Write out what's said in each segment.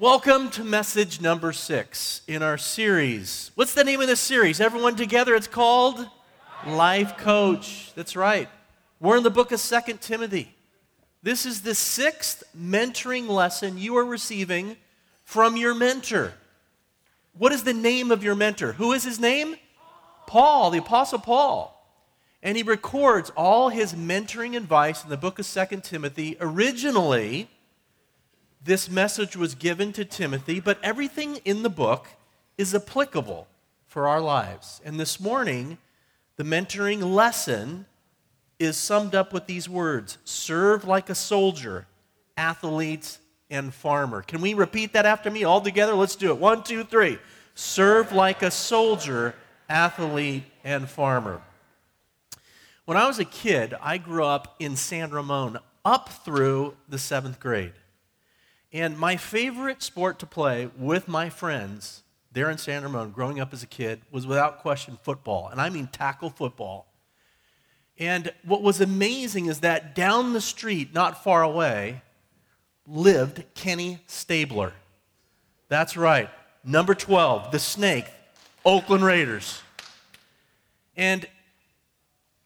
Welcome to message number six in our series. What's the name of this series? Everyone together, it's called Life Coach. That's right. We're in the book of Second Timothy. This is the sixth mentoring lesson you are receiving from your mentor. What is the name of your mentor? Who is his name? Paul, the Apostle Paul. And he records all his mentoring advice in the book of Second Timothy. Originally, this message was given to Timothy, but everything in the book is applicable for our lives. And this morning, the mentoring lesson is summed up with these words serve like a soldier, athlete, and farmer. Can we repeat that after me all together? Let's do it. One, two, three. Serve like a soldier, athlete, and farmer. When I was a kid, I grew up in San Ramon up through the seventh grade. And my favorite sport to play with my friends there in San Ramon, growing up as a kid, was without question football. And I mean tackle football. And what was amazing is that down the street, not far away, lived Kenny Stabler. That's right, number 12, the snake, Oakland Raiders. And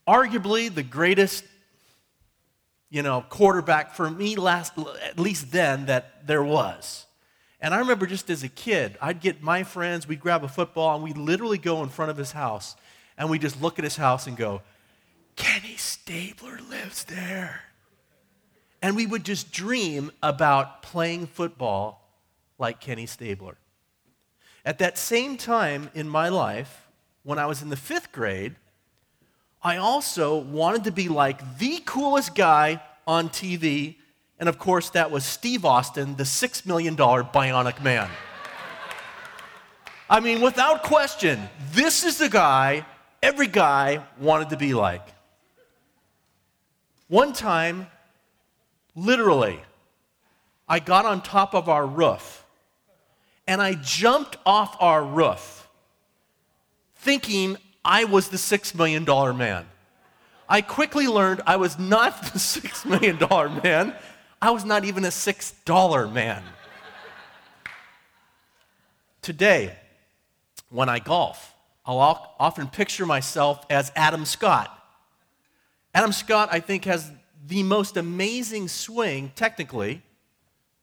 arguably the greatest you know, quarterback for me last, at least then, that there was. And I remember just as a kid, I'd get my friends, we'd grab a football, and we'd literally go in front of his house, and we'd just look at his house and go, Kenny Stabler lives there. And we would just dream about playing football like Kenny Stabler. At that same time in my life, when I was in the fifth grade, I also wanted to be like the coolest guy on TV. And of course, that was Steve Austin, the $6 million bionic man. I mean, without question, this is the guy every guy wanted to be like. One time, literally, I got on top of our roof and I jumped off our roof thinking I was the $6 million man. I quickly learned I was not the $6 million man. I was not even a $6 man. Today, when I golf, I'll often picture myself as Adam Scott. Adam Scott, I think, has the most amazing swing, technically,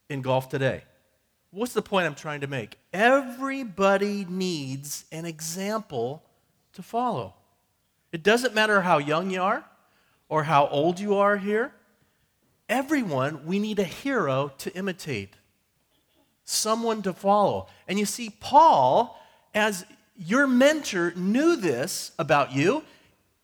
in golf today. What's the point I'm trying to make? Everybody needs an example to follow. It doesn't matter how young you are or how old you are here. Everyone, we need a hero to imitate, someone to follow. And you see, Paul, as your mentor, knew this about you.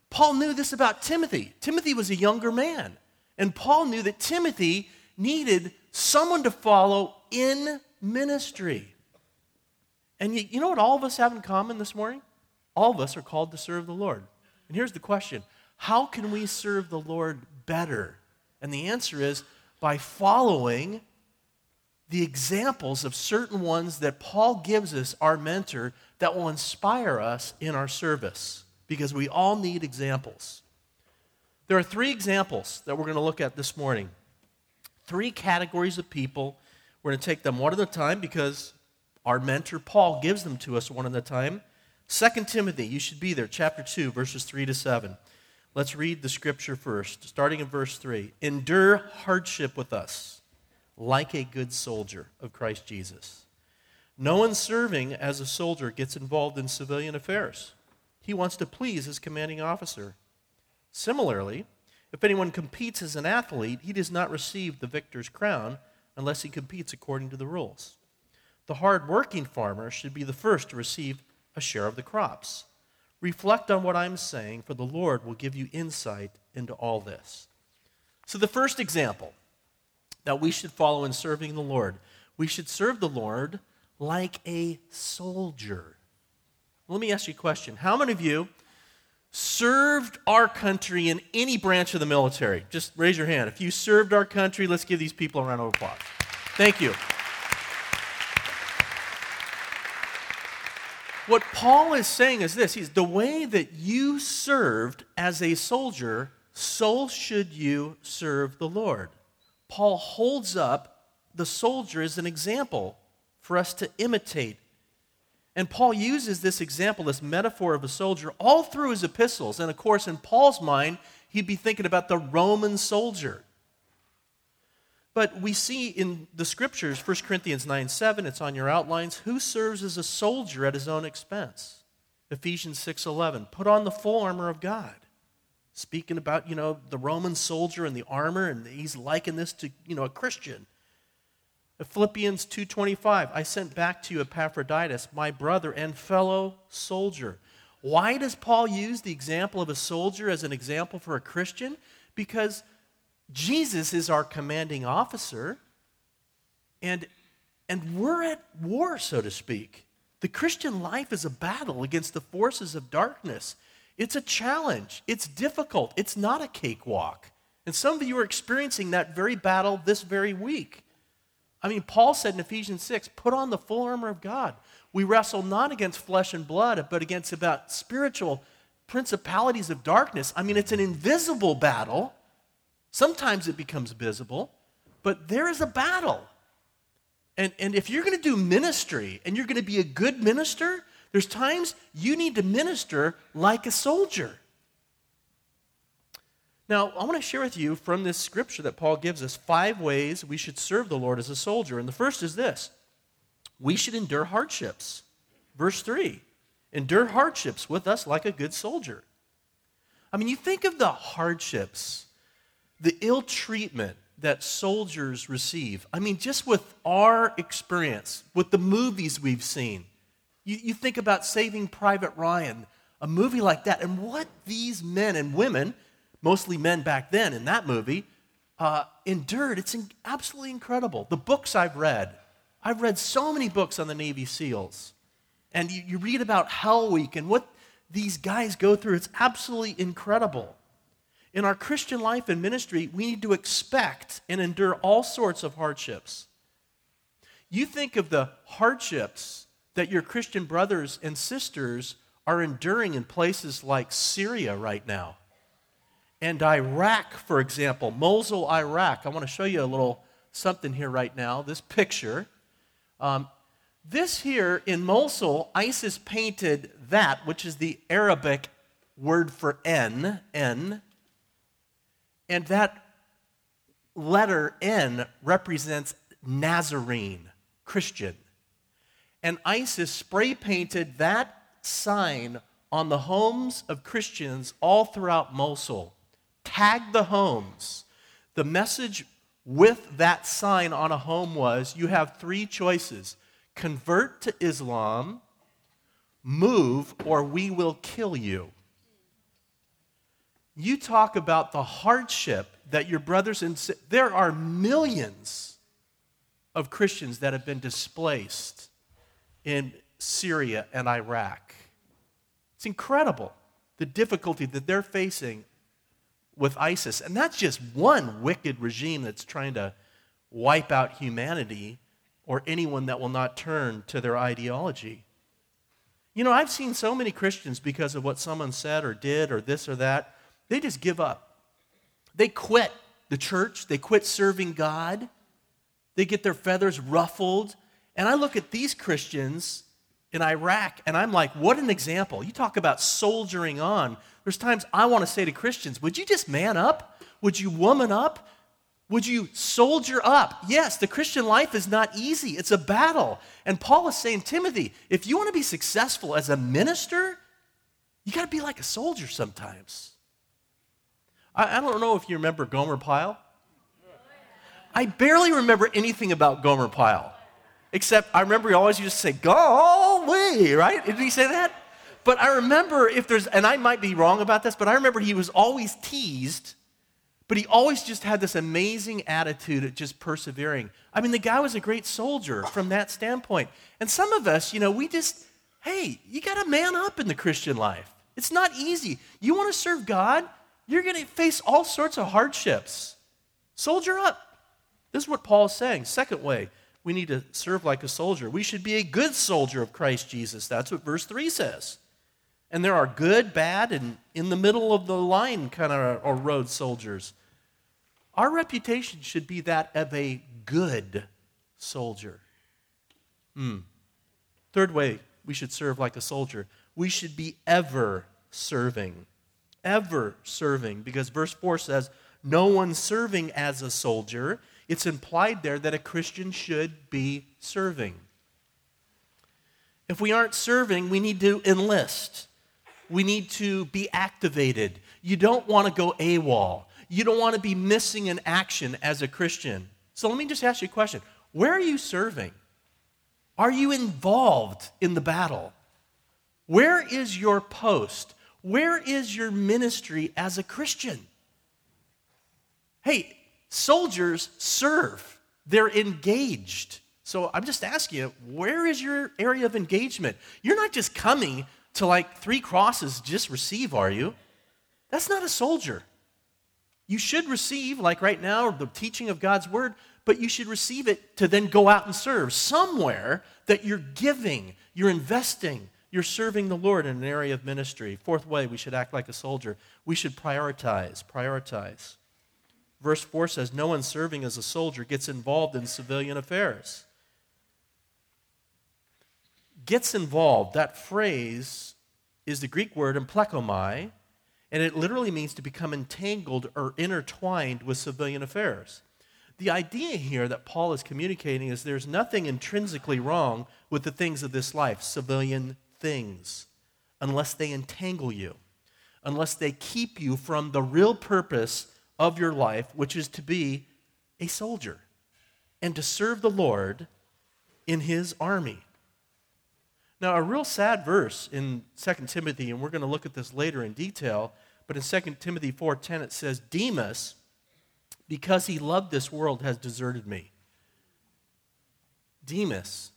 Paul knew this about Timothy. Timothy was a younger man. And Paul knew that Timothy needed someone to follow in ministry. And you, know what all of us have in common this morning? All of us are called to serve the Lord. And here's the question How can we serve the Lord better? And the answer is by following the examples of certain ones that Paul gives us, our mentor, that will inspire us in our service. Because we all need examples. There are three examples that we're going to look at this morning. Three categories of people. We're going to take them one at a time because our mentor Paul gives them to us one at a time. 2 Timothy, you should be there, chapter 2, verses 3 to 7. Let's read the scripture first, starting in verse 3. Endure hardship with us, like a good soldier of Christ Jesus. No one serving as a soldier gets involved in civilian affairs. He wants to please his commanding officer. Similarly, if anyone competes as an athlete, he does not receive the victor's crown unless he competes according to the rules. The hard working farmer should be the first to receive a share of the crops. Reflect on what I'm saying, for the Lord will give you insight into all this. So, the first example that we should follow in serving the Lord, we should serve the Lord like a soldier. Let me ask you a question. How many of you served our country in any branch of the military? Just raise your hand. If you served our country, let's give these people a round of applause. Thank you. What Paul is saying is this He's the way that you served as a soldier, so should you serve the Lord. Paul holds up the soldier as an example for us to imitate. And Paul uses this example, this metaphor of a soldier, all through his epistles. And of course, in Paul's mind, he'd be thinking about the Roman soldier. But we see in the scriptures, 1 Corinthians 9 7, it's on your outlines, who serves as a soldier at his own expense? Ephesians 6 11, put on the full armor of God. Speaking about, you know, the Roman soldier and the armor, and he's liking this to, you know, a Christian. Philippians 2:25 I sent back to you Epaphroditus my brother and fellow soldier. Why does Paul use the example of a soldier as an example for a Christian? Because Jesus is our commanding officer, and, and we're at war, so to speak. The Christian life is a battle against the forces of darkness. It's a challenge, it's difficult, it's not a cakewalk. And some of you are experiencing that very battle this very week. I mean, Paul said in Ephesians 6 put on the full armor of God. We wrestle not against flesh and blood, but against about spiritual principalities of darkness. I mean, it's an invisible battle Sometimes it becomes visible, but there is a battle. And, and if you're going to do ministry and you're going to be a good minister, there's times you need to minister like a soldier. Now, I want to share with you from this scripture that Paul gives us five ways we should serve the Lord as a soldier. And the first is this we should endure hardships. Verse 3 endure hardships with us like a good soldier. I mean, you think of the hardships the ill treatment that soldiers receive. I mean, just with our experience, with the movies we've seen, you, you think about Saving Private Ryan, a movie like that, and what these men and women, mostly men back then in that movie, uh, endured. It's in, absolutely incredible. The books I've read, I've read so many books on the Navy SEALs. And you, you read about Hell Week and what these guys go through. It's absolutely incredible. In our Christian life and ministry, we need to expect and endure all sorts of hardships. You think of the hardships that your Christian brothers and sisters are enduring in places like Syria right now. And Iraq, for example, Mosul, Iraq. I want to show you a little something here right now. This picture. Um, this here in Mosul, ISIS painted that, which is the Arabic word for N, N, and that letter N represents Nazarene, Christian. And ISIS spray painted that sign on the homes of Christians all throughout Mosul. Tagged the homes. The message with that sign on a home was you have three choices convert to Islam, move, or we will kill you you talk about the hardship that your brothers and there are millions of Christians that have been displaced in Syria and Iraq. It's incredible the difficulty that they're facing with ISIS. And that's just one wicked regime that's trying to wipe out humanity or anyone that will not turn to their ideology. You know, I've seen so many Christians because of what someone said or did or this or that they just give up. They quit the church, they quit serving God, they get their feathers ruffled. And I look at these Christians in Iraq and I'm like, what an example. You talk about soldiering on. There's times I want to say to Christians, would you just man up? Would you woman up? Would you soldier up? Yes, the Christian life is not easy. It's a battle. And Paul is saying, Timothy, if you want to be successful as a minister, you got to be like a soldier sometimes. I, I don't know if you remember Gomer Pyle. I barely remember anything about Gomer Pyle, except I remember he always used to say, Golly, right? Did he say that? But I remember if there's, and I might be wrong about this, but I remember he was always teased, but he always just had this amazing attitude of just persevering. I mean, the guy was a great soldier from that standpoint. And some of us, you know, we just, hey, you got to man up in the Christian life. It's not easy. You want to serve God? You're going to face all sorts of hardships. Soldier up. This is what Paul is saying. Second way, we need to serve like a soldier. We should be a good soldier of Christ Jesus. That's what verse 3 says. And there are good, bad, and in the middle of the line kind of or road soldiers. Our reputation should be that of a good soldier. Mm. Third way we should serve like a soldier we should be ever serving. Ever serving. Because verse 4 says, No one serving as a soldier. It's implied there that a Christian should be serving. If we aren't serving, we need to enlist. We need to be activated. You don't want to go AWOL. You don't want to be missing in action as a Christian. So let me just ask you a question Where are you serving? Are you involved in the battle? Where is your post? Where is your ministry as a Christian? Hey, soldiers serve, they're engaged. So I'm just asking you, where is your area of engagement? You're not just coming to like three crosses, just receive, are you? That's not a soldier. You should receive, like right now, the teaching of God's word, but you should receive it to then go out and serve somewhere that you're giving, you're investing, you're serving the Lord in an area of ministry. Fourth way, we should act like a soldier. We should prioritize, prioritize. Verse 4 says, No one serving as a soldier gets involved in civilian affairs. Gets involved, that phrase is the Greek word emplekomai, and it literally means to become entangled or intertwined with civilian affairs. The idea here that Paul is communicating is there's nothing intrinsically wrong with the things of this life, civilian things unless they entangle you, unless they keep you from the real purpose of your life, which is to be a soldier and to serve the Lord in his army. Now, a real sad verse in 2 Timothy, and we're going to look at this later in detail, but in 2 Timothy 4:10 it says, "Demas, because he loved this world, has deserted me." Demas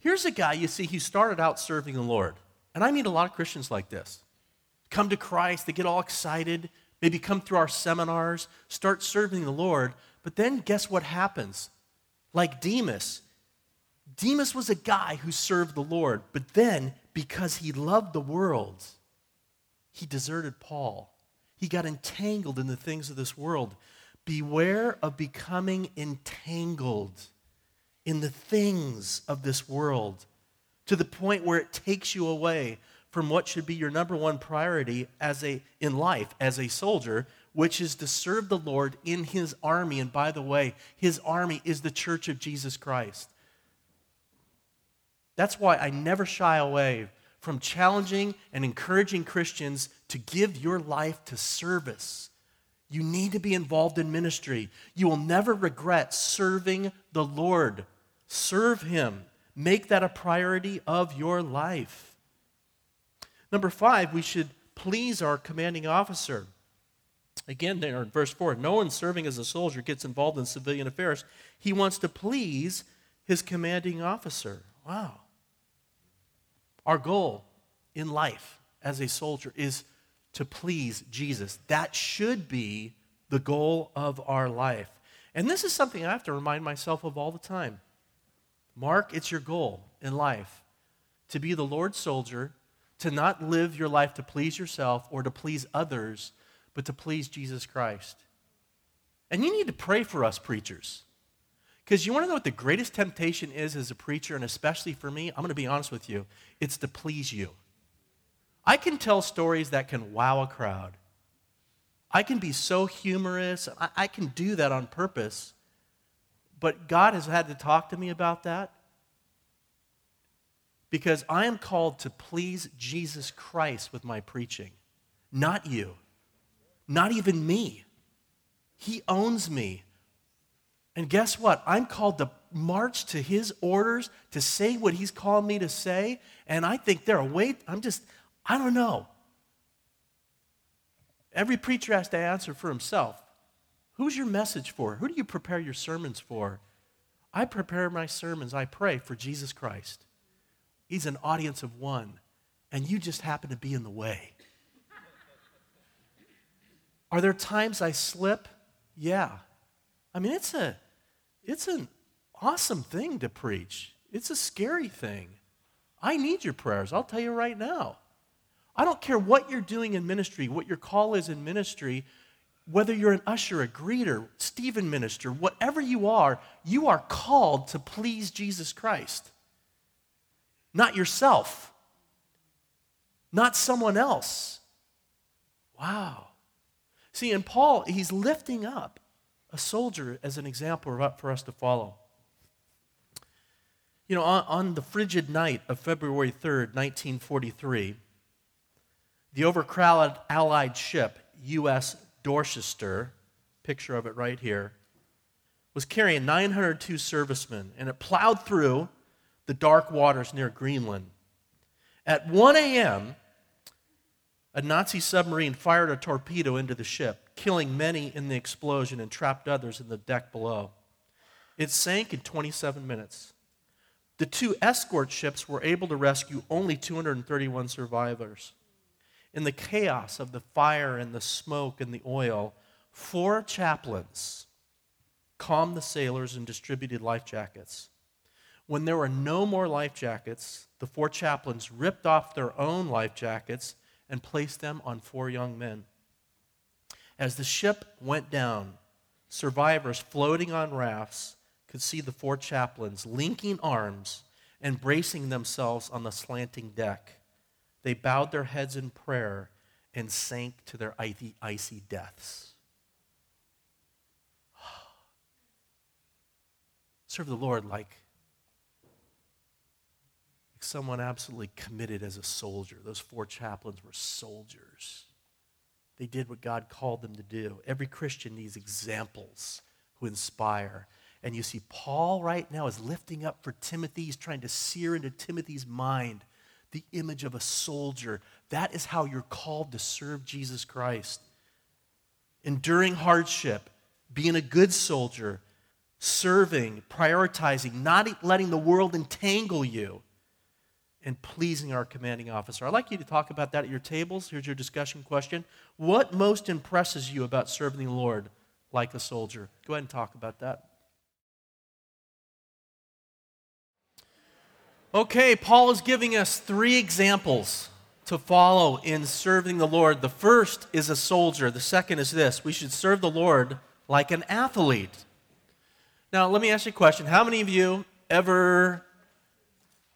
Here's a guy you see, he started out serving the Lord. And I meet a lot of Christians like this. Come to Christ, they get all excited, maybe come through our seminars, start serving the Lord, but then guess what happens? Like Demas. Demas was a guy who served the Lord, but then because he loved the world, he deserted Paul. He got entangled in the things of this world. Beware of becoming entangled in the things of this world to the point where it takes you away from what should be your number one priority as a in life as a soldier which is to serve the Lord in his army. And by the way his army is the church of Jesus Christ. That's why I never shy away from challenging and encouraging Christians to give your life to service you need to be involved in ministry. You will never regret serving the Lord. Serve Him. Make that a priority of your life. Number five, we should please our commanding officer. Again, there in verse 4, no one serving as a soldier gets involved in civilian affairs. He wants to please his commanding officer. Wow. Our goal in life as a soldier is to please Jesus. That should be the goal of our life. And this is something I have to remind myself of all the time. Mark, it's your goal in life to be the Lord's soldier, to not live your life to please yourself or to please others, but to please Jesus Christ. And you need to pray for us preachers. Because you want to know what the greatest temptation is as a preacher, and especially for me? I'm going to be honest with you. It's to please you. I can tell stories that can wow a crowd. I can be so humorous. I, I can do that on purpose. But God has had to talk to me about that because I am called to please Jesus Christ with my preaching, not you, not even me. He owns me. And guess what? I'm called to march to his orders, to say what he's called me to say. And I think there are ways, I'm just, I don't know. Every preacher has to answer for himself. Who's your message for? Who do you prepare your sermons for? I prepare my sermons, I pray for Jesus Christ. He's an audience of one, and you just happen to be in the way. Are there times I slip? Yeah. I mean, it's a it's an awesome thing to preach. It's a scary thing. I need your prayers. I'll tell you right now. I don't care what you're doing in ministry, what your call is in ministry, whether you're an usher, a greeter, Stephen minister, whatever you are, you are called to please Jesus Christ. not yourself, not someone else. Wow. See, and Paul, he's lifting up a soldier as an example for us to follow. You know, on, on the frigid night of February 3rd, 1943, the overcrowded Allied ship, U.S. Dorchester, picture of it right here, was carrying 902 servicemen, and it plowed through the dark waters near Greenland. At 1 a.m., a Nazi submarine fired a torpedo into the ship, killing many in the explosion and trapped others in the deck below. It sank in 27 minutes. The two escort ships were able to rescue only 231 survivors. In the chaos of the fire and the smoke and the oil, four chaplains calmed the sailors and distributed life jackets. When there were no more life jackets, the four chaplains ripped off their own life jackets and placed them on four young men. As the ship went down, survivors floating on rafts could see the four chaplains linking arms and bracing themselves on the slanting deck. They bowed their heads in prayer and sank to their icy deaths. Serve the Lord like someone absolutely committed as a soldier. Those four chaplains were soldiers. They did what God called them to do. Every Christian needs examples who inspire. And you see, Paul right now is lifting up for Timothy. He's trying to sear into Timothy's mind the image of a soldier. That is how you're called to serve Jesus Christ. Enduring hardship, being a good soldier, serving, prioritizing, not letting the world entangle you, and pleasing our commanding officer. I'd like you to talk about that at your tables. Here's your discussion question. What most impresses you about serving the Lord like a soldier? Go ahead and talk about that. Okay, Paul is giving us three examples to follow in serving the Lord. The first is a soldier, the second is this we should serve the Lord like an athlete. Now, let me ask you a question. How many of you ever,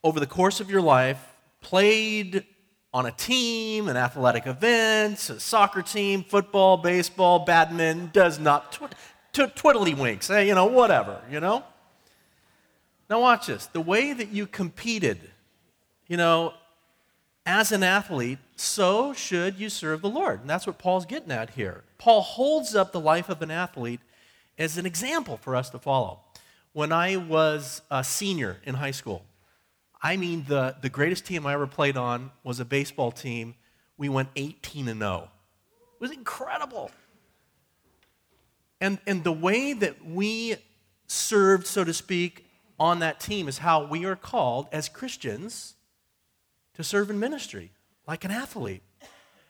over the course of your life, played on a team, an athletic event, a soccer team, football, baseball, badminton, does not, tw- tw- twiddlywinks, eh, you know, whatever, you know? Now, watch this. The way that you competed, you know, as an athlete, so should you serve the Lord. And that's what Paul's getting at here. Paul holds up the life of an athlete as an example for us to follow. When I was a senior in high school, I mean, the, the greatest team I ever played on was a baseball team. We went 18 and 0. It was incredible. And, and the way that we served, so to speak, on that team is how we are called as Christians to serve in ministry, like an athlete.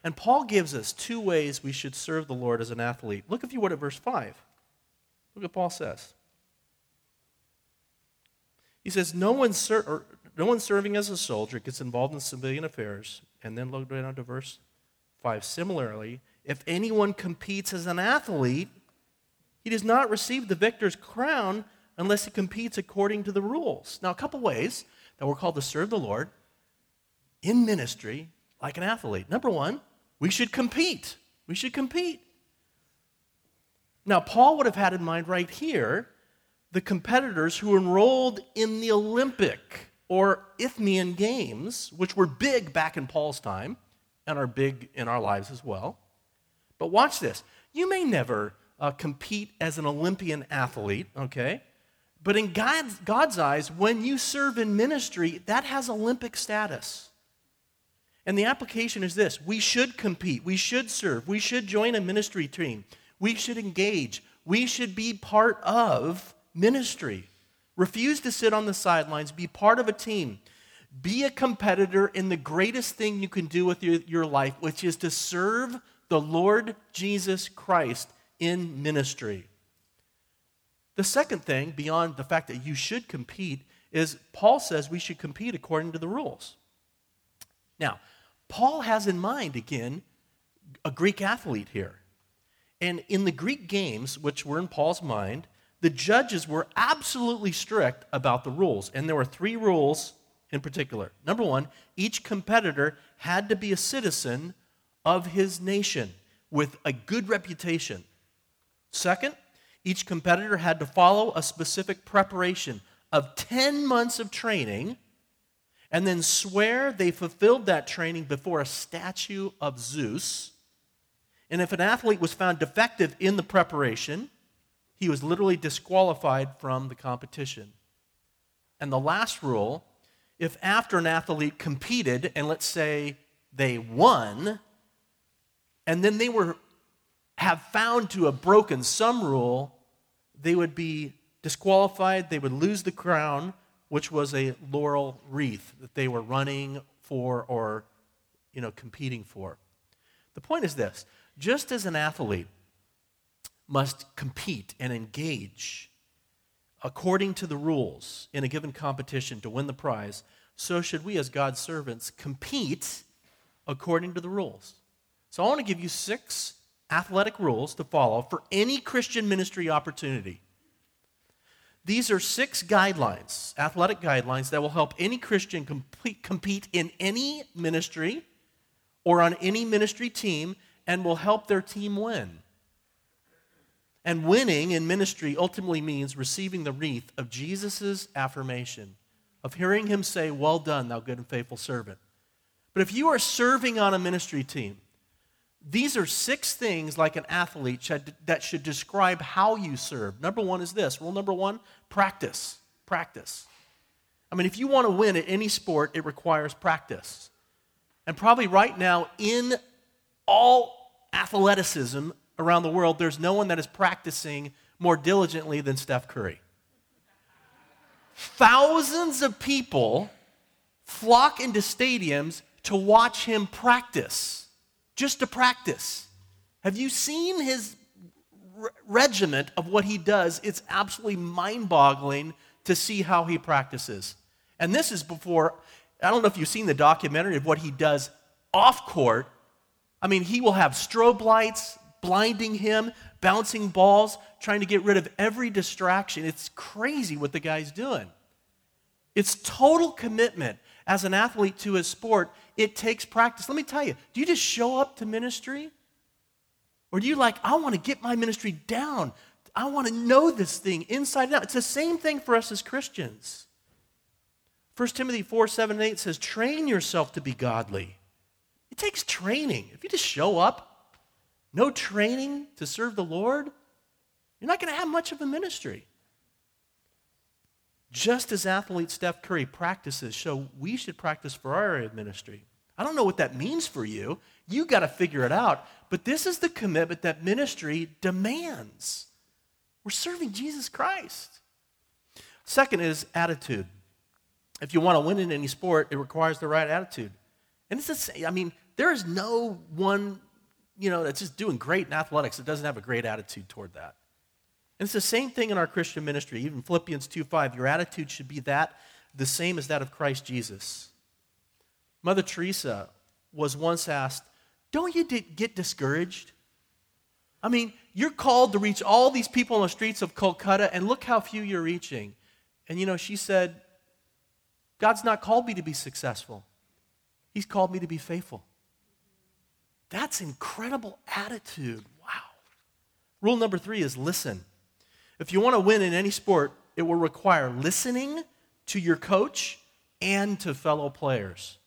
And Paul gives us two ways we should serve the Lord as an athlete. Look, if you would, at verse 5. Look what Paul says. He says, no one, ser- no one serving as a soldier gets involved in civilian affairs. And then look down to verse 5. Similarly, if anyone competes as an athlete, he does not receive the victor's crown unless it competes according to the rules. Now, a couple ways that we're called to serve the Lord in ministry like an athlete. Number one, we should compete. We should compete. Now, Paul would have had in mind right here the competitors who enrolled in the Olympic or Isthmian Games, which were big back in Paul's time and are big in our lives as well. But watch this. You may never uh, compete as an Olympian athlete, okay? But in God's, God's eyes, when you serve in ministry, that has Olympic status. And the application is this we should compete, we should serve, we should join a ministry team. We should engage. We should be part of ministry. Refuse to sit on the sidelines. Be part of a team. Be a competitor in the greatest thing you can do with your, your life, which is to serve the Lord Jesus Christ in ministry. The second thing, beyond the fact that you should compete, is Paul says we should compete according to the rules. Now, Paul has in mind, again, a Greek athlete here. And in the Greek games, which were in Paul's mind, the judges were absolutely strict about the rules. And there were three rules in particular. Number one, each competitor had to be a citizen of his nation with a good reputation. Second, each competitor had to follow a specific preparation of 10 months of training and then swear they fulfilled that training before a statue of Zeus. And if an athlete was found defective in the preparation, he was literally disqualified from the competition. And the last rule if after an athlete competed, and let's say they won, and then they were have found to have broken some rule, they would be disqualified, they would lose the crown, which was a laurel wreath that they were running for or you know competing for. The point is this, just as an athlete must compete and engage according to the rules in a given competition to win the prize, so should we, as God's servants, compete according to the rules. So I want to give you six athletic rules to follow for any Christian ministry opportunity. These are six guidelines, athletic guidelines, that will help any Christian complete, compete in any ministry or on any ministry team and will help their team win. And winning in ministry ultimately means receiving the wreath of Jesus' affirmation, of hearing him say, Well done, thou good and faithful servant. But if you are serving on a ministry team, these are six things like an athlete should, that should describe how you serve. Number one is this rule number one practice. Practice. I mean, if you want to win at any sport, it requires practice. And probably right now, in all athleticism, around the world, there's no one that is practicing more diligently than Steph Curry. Thousands of people flock into stadiums to watch him practice, just to practice. Have you seen his re- regiment of what he does? It's absolutely mind boggling to see how he practices. And this is before, I don't know if you've seen the documentary of what he does off court. I mean, he will have strobe lights, blinding him, bouncing balls, trying to get rid of every distraction. It's crazy what the guy's doing. It's total commitment as an athlete to his sport. It takes practice. Let me tell you, do you just show up to ministry? Or do you like, I want to get my ministry down? I want to know this thing inside and out. It's the same thing for us as Christians. 1 Timothy 4 7 and 8 says, train yourself to be godly. It takes training. If you just show up, no training to serve the Lord, you're not going to have much of a ministry. Just as athlete Steph Curry practices so we should practice for our area of ministry. I don't know what that means for you. You got to figure it out. But this is the commitment that ministry demands. We're serving Jesus Christ. Second is attitude. If you want to win in any sport, it requires the right attitude. And it's the same. I mean, there is no one you know, that's just doing great in athletics that doesn't have a great attitude toward that. And it's the same thing in our Christian ministry. Even Philippians 2:5, your attitude should be that the same as that of Christ Jesus. Mother Teresa was once asked, "Don't you get discouraged? I mean, you're called to reach all these people on the streets of Calcutta, and look how few you're reaching." And you know, she said, "God's not called me to be successful. He's called me to be faithful." That's incredible attitude. Wow. Rule number three is listen. If you want to win in any sport, it will require listening to your coach and to fellow players.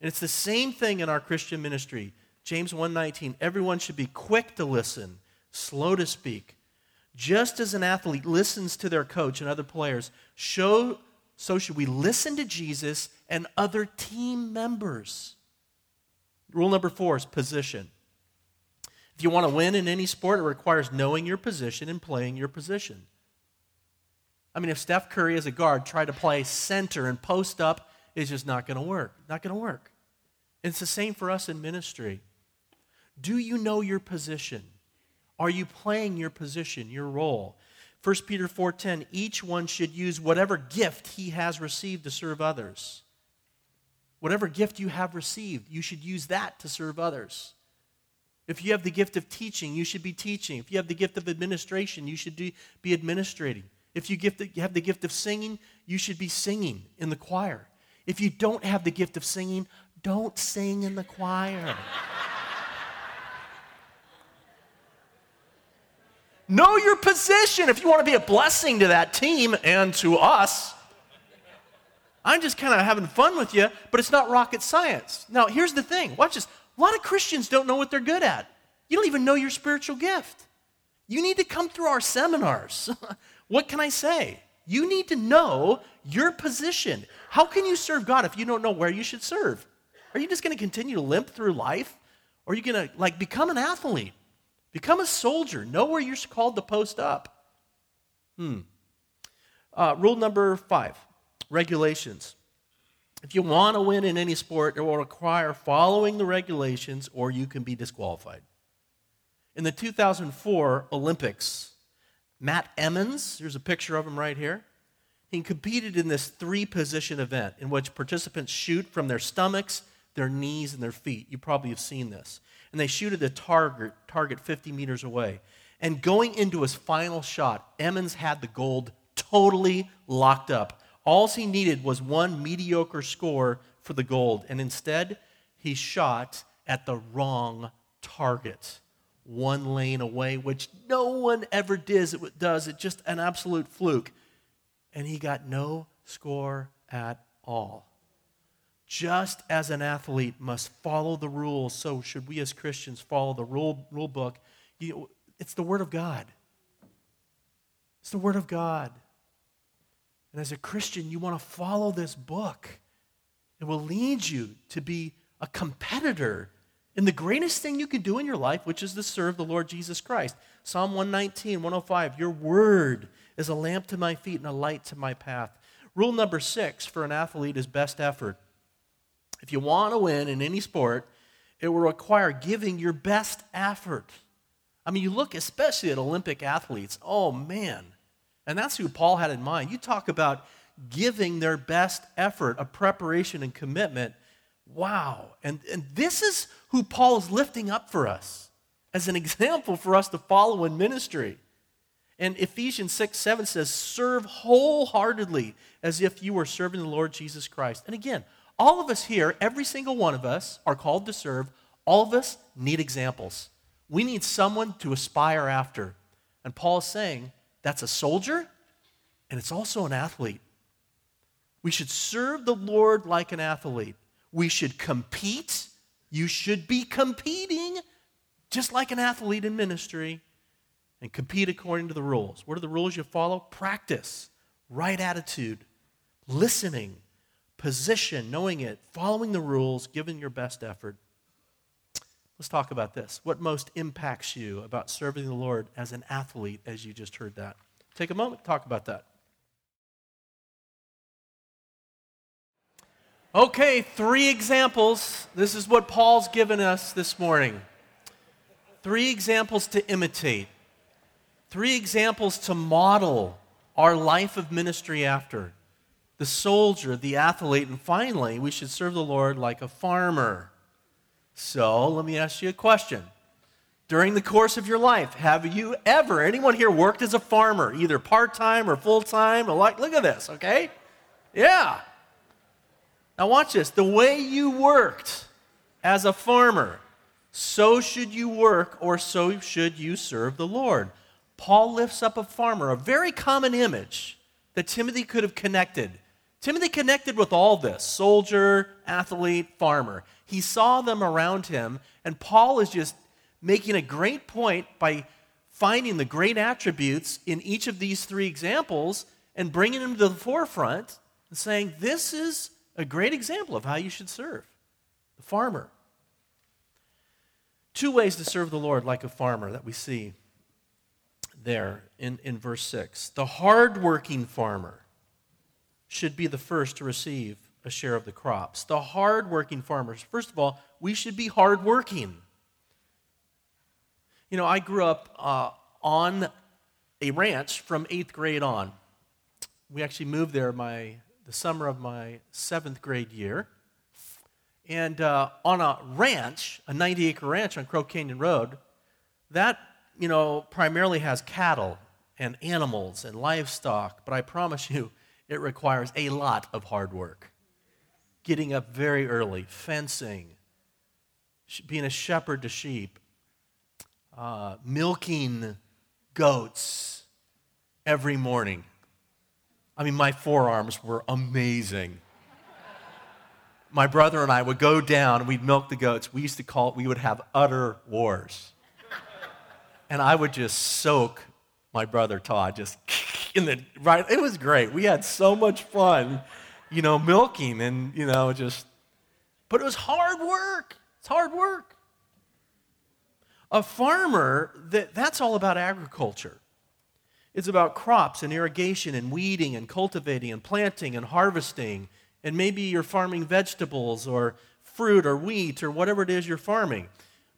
And it's the same thing in our Christian ministry. James 1:19, everyone should be quick to listen, slow to speak. Just as an athlete listens to their coach and other players, show, so should we listen to Jesus and other team members. Rule number four is position. If you want to win in any sport, it requires knowing your position and playing your position. I mean, if Steph Curry as a guard tried to play center and post up, it's just not going to work. Not going to work. It's the same for us in ministry. Do you know your position? Are you playing your position, your role? 1 Peter 4:10 each one should use whatever gift he has received to serve others. Whatever gift you have received, you should use that to serve others. If you have the gift of teaching, you should be teaching. If you have the gift of administration, you should do, be administrating. If you, gift, you have the gift of singing, you should be singing in the choir. If you don't have the gift of singing, don't sing in the choir. know your position if you want to be a blessing to that team and to us. I'm just kind of having fun with you, but it's not rocket science. Now, here's the thing watch this. A lot of Christians don't know what they're good at. You don't even know your spiritual gift. You need to come through our seminars. what can I say? You need to know your position. How can you serve God if you don't know where you should serve? Are you just going to continue to limp through life? Or are you going to like become an athlete? Become a soldier. Know where you're called to post up. Hmm. Uh, rule number five regulations. If you want to win in any sport, it will require following the regulations or you can be disqualified. In the 2004 Olympics, Matt Emmons, here's a picture of him right here. He competed in this three position event in which participants shoot from their stomachs, their knees, and their feet. You probably have seen this. And they shoot at a target, target 50 meters away. And going into his final shot, Emmons had the gold totally locked up. All he needed was one mediocre score for the gold. And instead, he shot at the wrong target one lane away, which no one ever does. It does. It's just an absolute fluke. And he got no score at all. Just as an athlete must follow the rules, so should we as Christians follow the rule, rule book. You, it's the Word of God. It's the Word of God. And as a Christian, you want to follow this book. It will lead you to be a competitor in the greatest thing you can do in your life, which is to serve the Lord Jesus Christ. Psalm 119, 105 Your word is a lamp to my feet and a light to my path. Rule number six for an athlete is best effort. If you want to win in any sport, it will require giving your best effort. I mean, you look especially at Olympic athletes, oh man. And that's who Paul had in mind. You talk about giving their best effort, a preparation and commitment. Wow. And, and this is who Paul is lifting up for us as an example for us to follow in ministry. And Ephesians 6 7 says, Serve wholeheartedly as if you were serving the Lord Jesus Christ. And again, all of us here, every single one of us, are called to serve. All of us need examples. We need someone to aspire after. And Paul is saying that's a soldier and it's also an athlete. We should serve the Lord like an athlete. We should compete you should be competing just like an athlete in ministry and compete according to the rules. What are the rules you follow? Practice, right attitude, listening, position, knowing it, following the rules, giving your best effort. Let's talk about this. What most impacts you about serving the Lord as an athlete, as you just heard that? Take a moment to talk about that. Okay, three examples. This is what Paul's given us this morning. Three examples to imitate, three examples to model our life of ministry after the soldier, the athlete, and finally, we should serve the Lord like a farmer. So, let me ask you a question. During the course of your life, have you ever, anyone here worked as a farmer, either part time or full time? Like, Look at this, okay? Yeah. Now, watch this. The way you worked as a farmer, so should you work or so should you serve the Lord. Paul lifts up a farmer, a very common image that Timothy could have connected. Timothy connected with all this soldier, athlete, farmer. He saw them around him, and Paul is just making a great point by finding the great attributes in each of these three examples and bringing them to the forefront and saying, This is a great example of how you should serve the farmer. Two ways to serve the Lord like a farmer that we see there in, in verse 6. The hardworking farmer should be the first to receive a share of the crops. The hardworking farmers, first of all, we should be hardworking. You know, I grew up uh, on a ranch from eighth grade on. We actually moved there my the summer of my seventh grade year. And uh, on a ranch, a 90 acre ranch on Crow Canyon Road, that, you know, primarily has cattle and animals and livestock, but I promise you, it requires a lot of hard work. getting up very early, fencing, being a shepherd to sheep, uh, milking goats every morning. I mean, my forearms were amazing. My brother and I would go down and we'd milk the goats. We used to call it, we would have udder wars. And I would just soak my brother Todd just in the right. It was great. We had so much fun, you know, milking and, you know, just, but it was hard work. It's hard work. A farmer, that, that's all about agriculture. It's about crops and irrigation and weeding and cultivating and planting and harvesting. And maybe you're farming vegetables or fruit or wheat or whatever it is you're farming.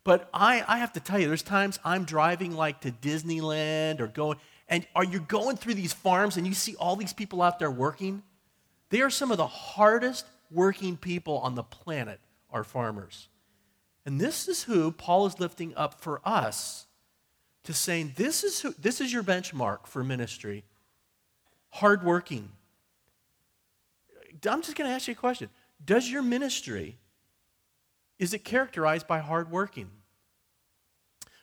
But I, I have to tell you, there's times I'm driving like to Disneyland or going, and are you going through these farms and you see all these people out there working? They are some of the hardest working people on the planet, are farmers. And this is who Paul is lifting up for us to saying, this is, who, this is your benchmark for ministry. Hardworking. I'm just going to ask you a question. Does your ministry, is it characterized by hardworking?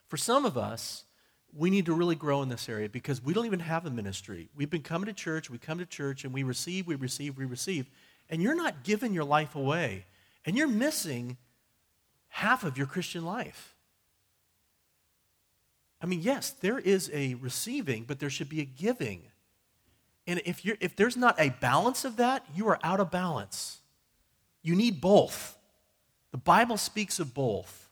For some of us, we need to really grow in this area because we don't even have a ministry. We've been coming to church, we come to church, and we receive, we receive, we receive. And you're not giving your life away. And you're missing half of your Christian life. I mean, yes, there is a receiving, but there should be a giving. And if, you're, if there's not a balance of that, you are out of balance. You need both. The Bible speaks of both.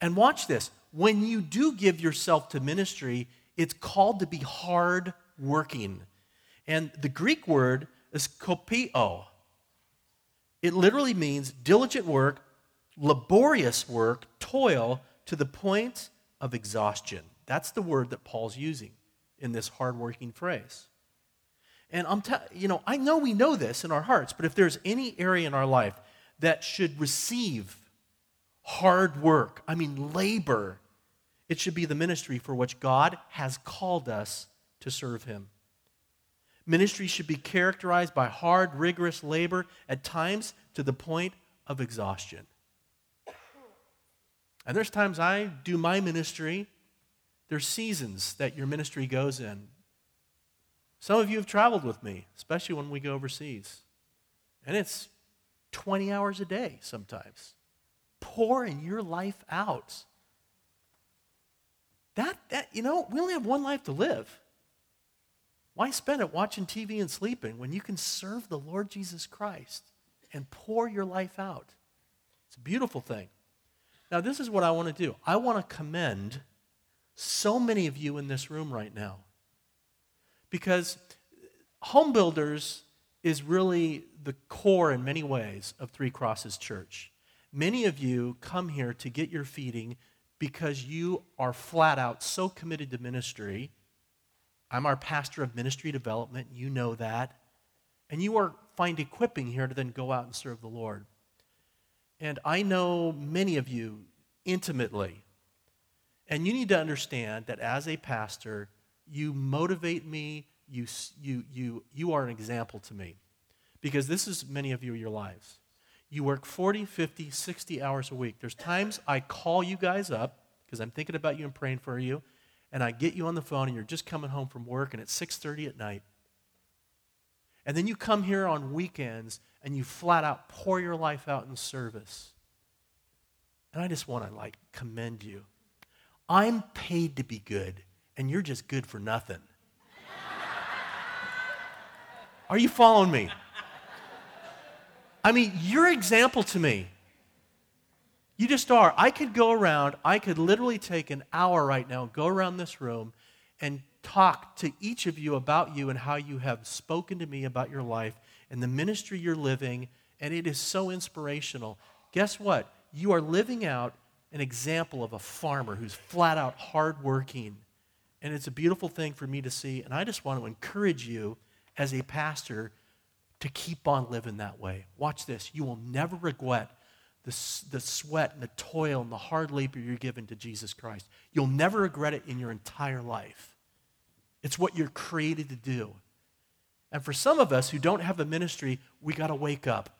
And watch this when you do give yourself to ministry, it's called to be hard working. And the Greek word is kopio. It literally means diligent work, laborious work, toil to the point of exhaustion. That's the word that Paul's using in this hardworking phrase. And I'm te- you know, I know we know this in our hearts, but if there's any area in our life that should receive hard work, I mean, labor. It should be the ministry for which God has called us to serve Him. Ministry should be characterized by hard, rigorous labor, at times to the point of exhaustion. And there's times I do my ministry, there's seasons that your ministry goes in. Some of you have traveled with me, especially when we go overseas. And it's 20 hours a day sometimes pouring your life out. That, that, you know, we only have one life to live. Why spend it watching TV and sleeping when you can serve the Lord Jesus Christ and pour your life out? It's a beautiful thing. Now, this is what I want to do. I want to commend so many of you in this room right now because home builders is really the core in many ways of Three Crosses Church. Many of you come here to get your feeding because you are flat out so committed to ministry. I'm our pastor of ministry development. You know that. And you are find equipping here to then go out and serve the Lord. And I know many of you intimately. And you need to understand that as a pastor, you motivate me, you, you, you, you are an example to me. Because this is many of you your lives. You work 40, 50, 60 hours a week. There's times I call you guys up because I'm thinking about you and praying for you, and I get you on the phone and you're just coming home from work and it's 6:30 at night. And then you come here on weekends and you flat out pour your life out in service. And I just want to like commend you. I'm paid to be good, and you're just good for nothing. Are you following me? I mean, your example to me. You just are. I could go around, I could literally take an hour right now, go around this room, and talk to each of you about you and how you have spoken to me about your life and the ministry you're living, and it is so inspirational. Guess what? You are living out an example of a farmer who's flat out hardworking. And it's a beautiful thing for me to see. And I just want to encourage you as a pastor to keep on living that way. Watch this. You will never regret the, the sweat and the toil and the hard labor you're given to Jesus Christ. You'll never regret it in your entire life. It's what you're created to do. And for some of us who don't have a ministry, we got to wake up.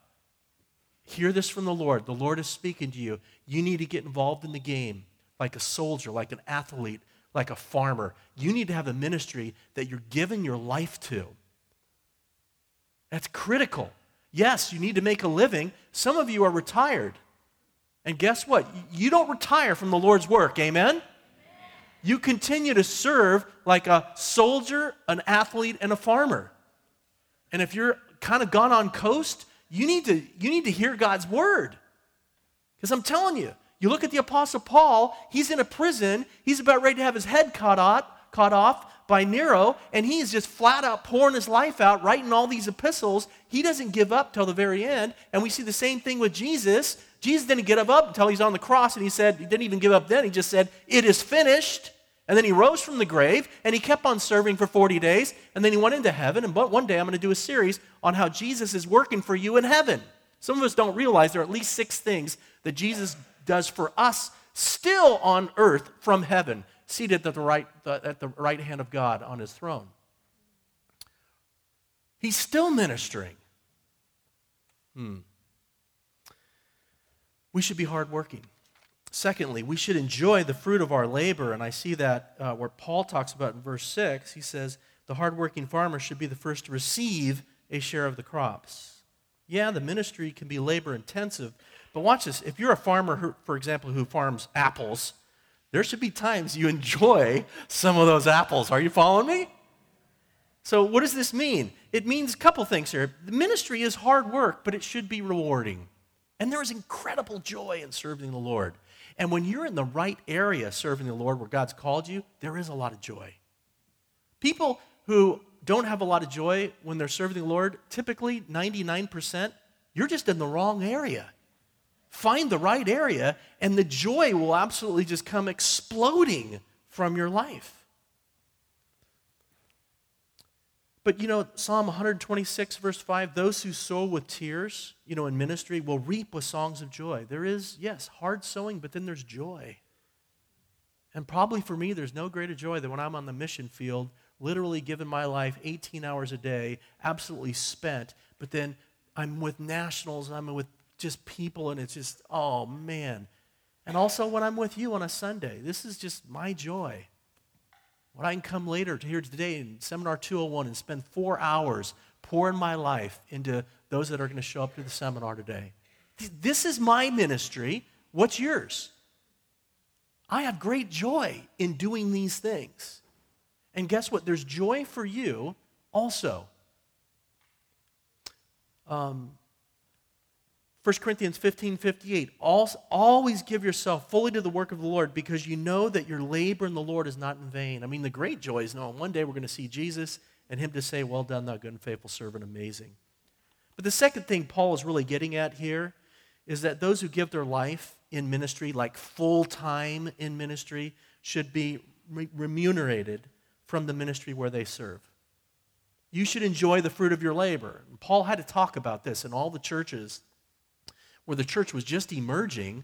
hear this from the Lord. The Lord is speaking to you. You need to get involved in the game like a soldier, like an athlete, like a farmer. You need to have a ministry that you're giving your life to. That's critical. Yes, you need to make a living. Some of you are retired. And guess what? You don't retire from the Lord's work. Amen? You continue to serve like a soldier, an athlete, and a farmer. And if you're kind of gone on coast, you need to, you need to hear God's word. Because I'm telling you, you look at the Apostle Paul, he's in a prison, he's about ready to have his head cut off, cut off by Nero, and he's just flat out pouring his life out, writing all these epistles. He doesn't give up till the very end. And we see the same thing with Jesus. Jesus didn't give up until he's on the cross, and he said, he didn't even give up then. He just said, It is finished. And then he rose from the grave, and he kept on serving for 40 days, and then he went into heaven. And one day I'm going to do a series on how Jesus is working for you in heaven. Some of us don't realize there are at least six things that Jesus does for us still on earth from heaven seated at the right, at the right hand of God on his throne. He's still ministering. Hmm. We should be hardworking. Secondly, we should enjoy the fruit of our labor. And I see that uh, where Paul talks about in verse 6, he says, the hardworking farmer should be the first to receive a share of the crops. Yeah, the ministry can be labor intensive, but watch this. If you're a farmer, who, for example, who farms apples, there should be times you enjoy some of those apples. Are you following me? So, what does this mean? It means a couple things here. The ministry is hard work, but it should be rewarding. And there is incredible joy in serving the Lord. And when you're in the right area serving the Lord where God's called you, there is a lot of joy. People who don't have a lot of joy when they're serving the Lord, typically 99%, you're just in the wrong area. Find the right area, and the joy will absolutely just come exploding from your life. But you know, Psalm 126, verse 5 those who sow with tears, you know, in ministry will reap with songs of joy. There is, yes, hard sowing, but then there's joy. And probably for me, there's no greater joy than when I'm on the mission field, literally giving my life 18 hours a day, absolutely spent, but then I'm with nationals, I'm with just people, and it's just, oh man. And also when I'm with you on a Sunday, this is just my joy. When I can come later to here today in Seminar 201 and spend four hours pouring my life into those that are going to show up to the seminar today. This is my ministry. What's yours? I have great joy in doing these things. And guess what? There's joy for you also. Um, 1 Corinthians 15 58. Always give yourself fully to the work of the Lord because you know that your labor in the Lord is not in vain. I mean, the great joy is knowing one day we're going to see Jesus and Him to say, Well done, thou good and faithful servant, amazing. But the second thing Paul is really getting at here is that those who give their life in ministry, like full time in ministry, should be re- remunerated from the ministry where they serve. You should enjoy the fruit of your labor. Paul had to talk about this in all the churches where the church was just emerging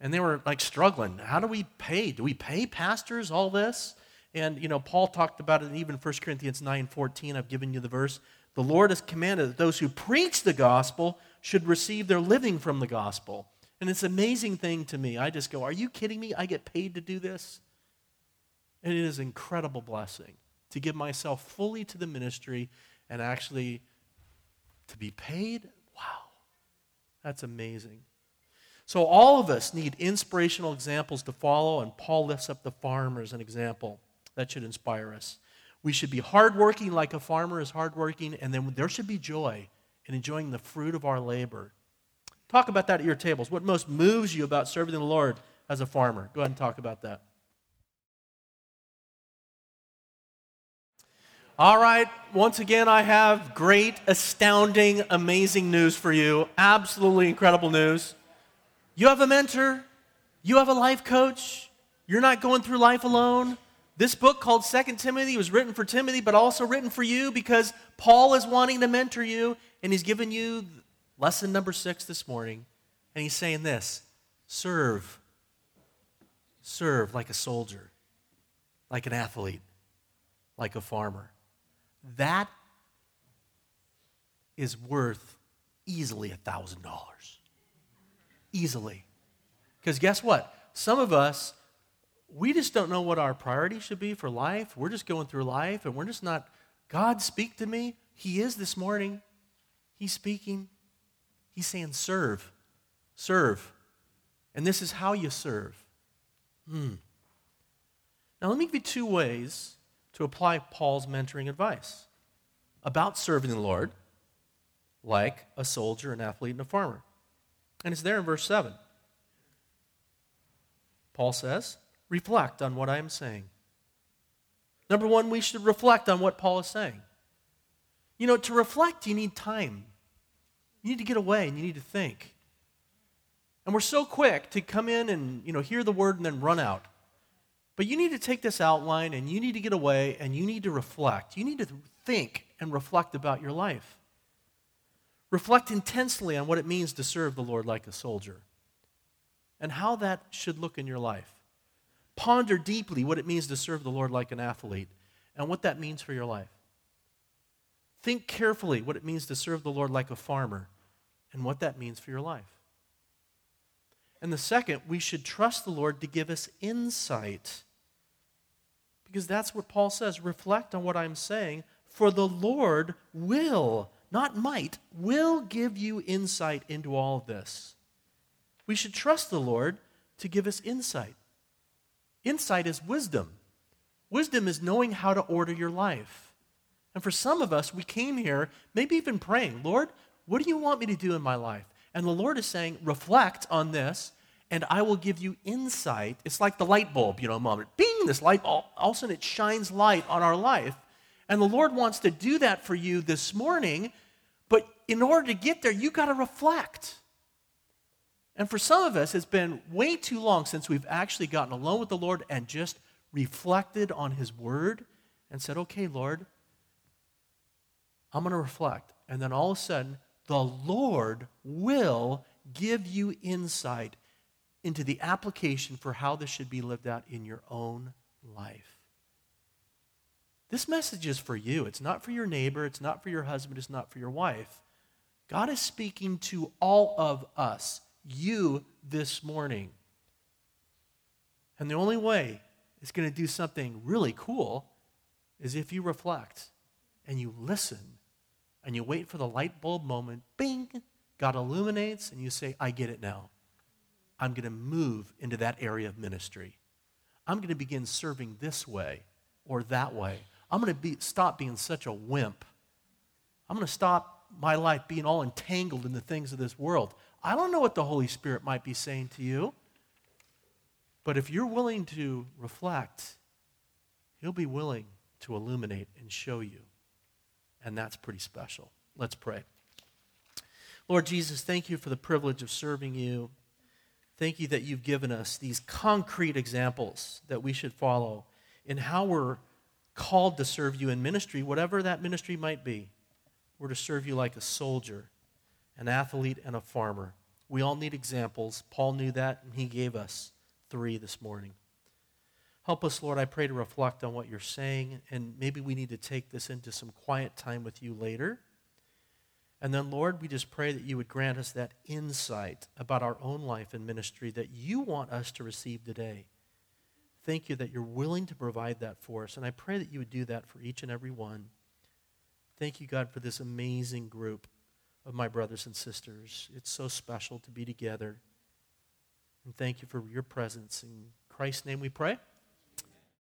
and they were like struggling. How do we pay? Do we pay pastors all this? And you know, Paul talked about it in even 1 Corinthians 9:14. I've given you the verse. The Lord has commanded that those who preach the gospel should receive their living from the gospel. And it's an amazing thing to me. I just go, Are you kidding me? I get paid to do this? And it is an incredible blessing to give myself fully to the ministry and actually to be paid that's amazing. So, all of us need inspirational examples to follow, and Paul lifts up the farmer as an example. That should inspire us. We should be hardworking like a farmer is hardworking, and then there should be joy in enjoying the fruit of our labor. Talk about that at your tables. What most moves you about serving the Lord as a farmer? Go ahead and talk about that. All right, once again, I have great, astounding, amazing news for you. Absolutely incredible news. You have a mentor, you have a life coach, you're not going through life alone. This book called Second Timothy was written for Timothy, but also written for you because Paul is wanting to mentor you, and he's given you lesson number six this morning. And he's saying this serve. Serve like a soldier, like an athlete, like a farmer that is worth easily $1,000. easily. Because guess what? Some of us, we just don't know what our priority should be for life. We're just going through life and we're just not, God, speak to me. He is this morning. He's speaking. He's saying, serve, serve. And this is how you serve. Hmm. Now, let me give you two ways to apply Paul's mentoring advice about serving the Lord like a soldier, an athlete, and a farmer. And it's there in verse 7. Paul says, reflect on what I am saying. Number one, we should reflect on what Paul is saying. You know, to reflect, you need time. You need to get away and you need to think. And we're so quick to come in and, you know, hear the word and then run out. But you need to take this outline and you need to get away and you need to reflect. You need to think and reflect about your life. Reflect intensely on what it means to serve the Lord like a soldier and how that should look in your life. Ponder deeply what it means to serve the Lord like an athlete and what that means for your life. Think carefully what it means to serve the Lord like a farmer and what that means for your life. And the second, we should trust the Lord to give us insight. Because that's what Paul says. Reflect on what I'm saying, for the Lord will not might, will give you insight into all this. We should trust the Lord to give us insight. Insight is wisdom. Wisdom is knowing how to order your life. And for some of us, we came here, maybe even praying, Lord, what do you want me to do in my life? And the Lord is saying, reflect on this, and I will give you insight. It's like the light bulb, you know, moment. Bing, this light, all, all of a sudden it shines light on our life. And the Lord wants to do that for you this morning, but in order to get there, you got to reflect. And for some of us, it's been way too long since we've actually gotten alone with the Lord and just reflected on His Word and said, okay, Lord, I'm going to reflect. And then all of a sudden, the Lord will give you insight into the application for how this should be lived out in your own life. This message is for you. It's not for your neighbor, it's not for your husband, it's not for your wife. God is speaking to all of us, you this morning. And the only way it's going to do something really cool is if you reflect and you listen and you wait for the light bulb moment, bing, God illuminates, and you say, I get it now. I'm going to move into that area of ministry. I'm going to begin serving this way or that way. I'm going to be, stop being such a wimp. I'm going to stop my life being all entangled in the things of this world. I don't know what the Holy Spirit might be saying to you, but if you're willing to reflect, He'll be willing to illuminate and show you. And that's pretty special. Let's pray. Lord Jesus, thank you for the privilege of serving you. Thank you that you've given us these concrete examples that we should follow in how we're called to serve you in ministry, whatever that ministry might be. We're to serve you like a soldier, an athlete, and a farmer. We all need examples. Paul knew that, and he gave us three this morning. Help us, Lord, I pray to reflect on what you're saying, and maybe we need to take this into some quiet time with you later. And then, Lord, we just pray that you would grant us that insight about our own life and ministry that you want us to receive today. Thank you that you're willing to provide that for us. And I pray that you would do that for each and every one. Thank you, God, for this amazing group of my brothers and sisters. It's so special to be together. And thank you for your presence. In Christ's name we pray.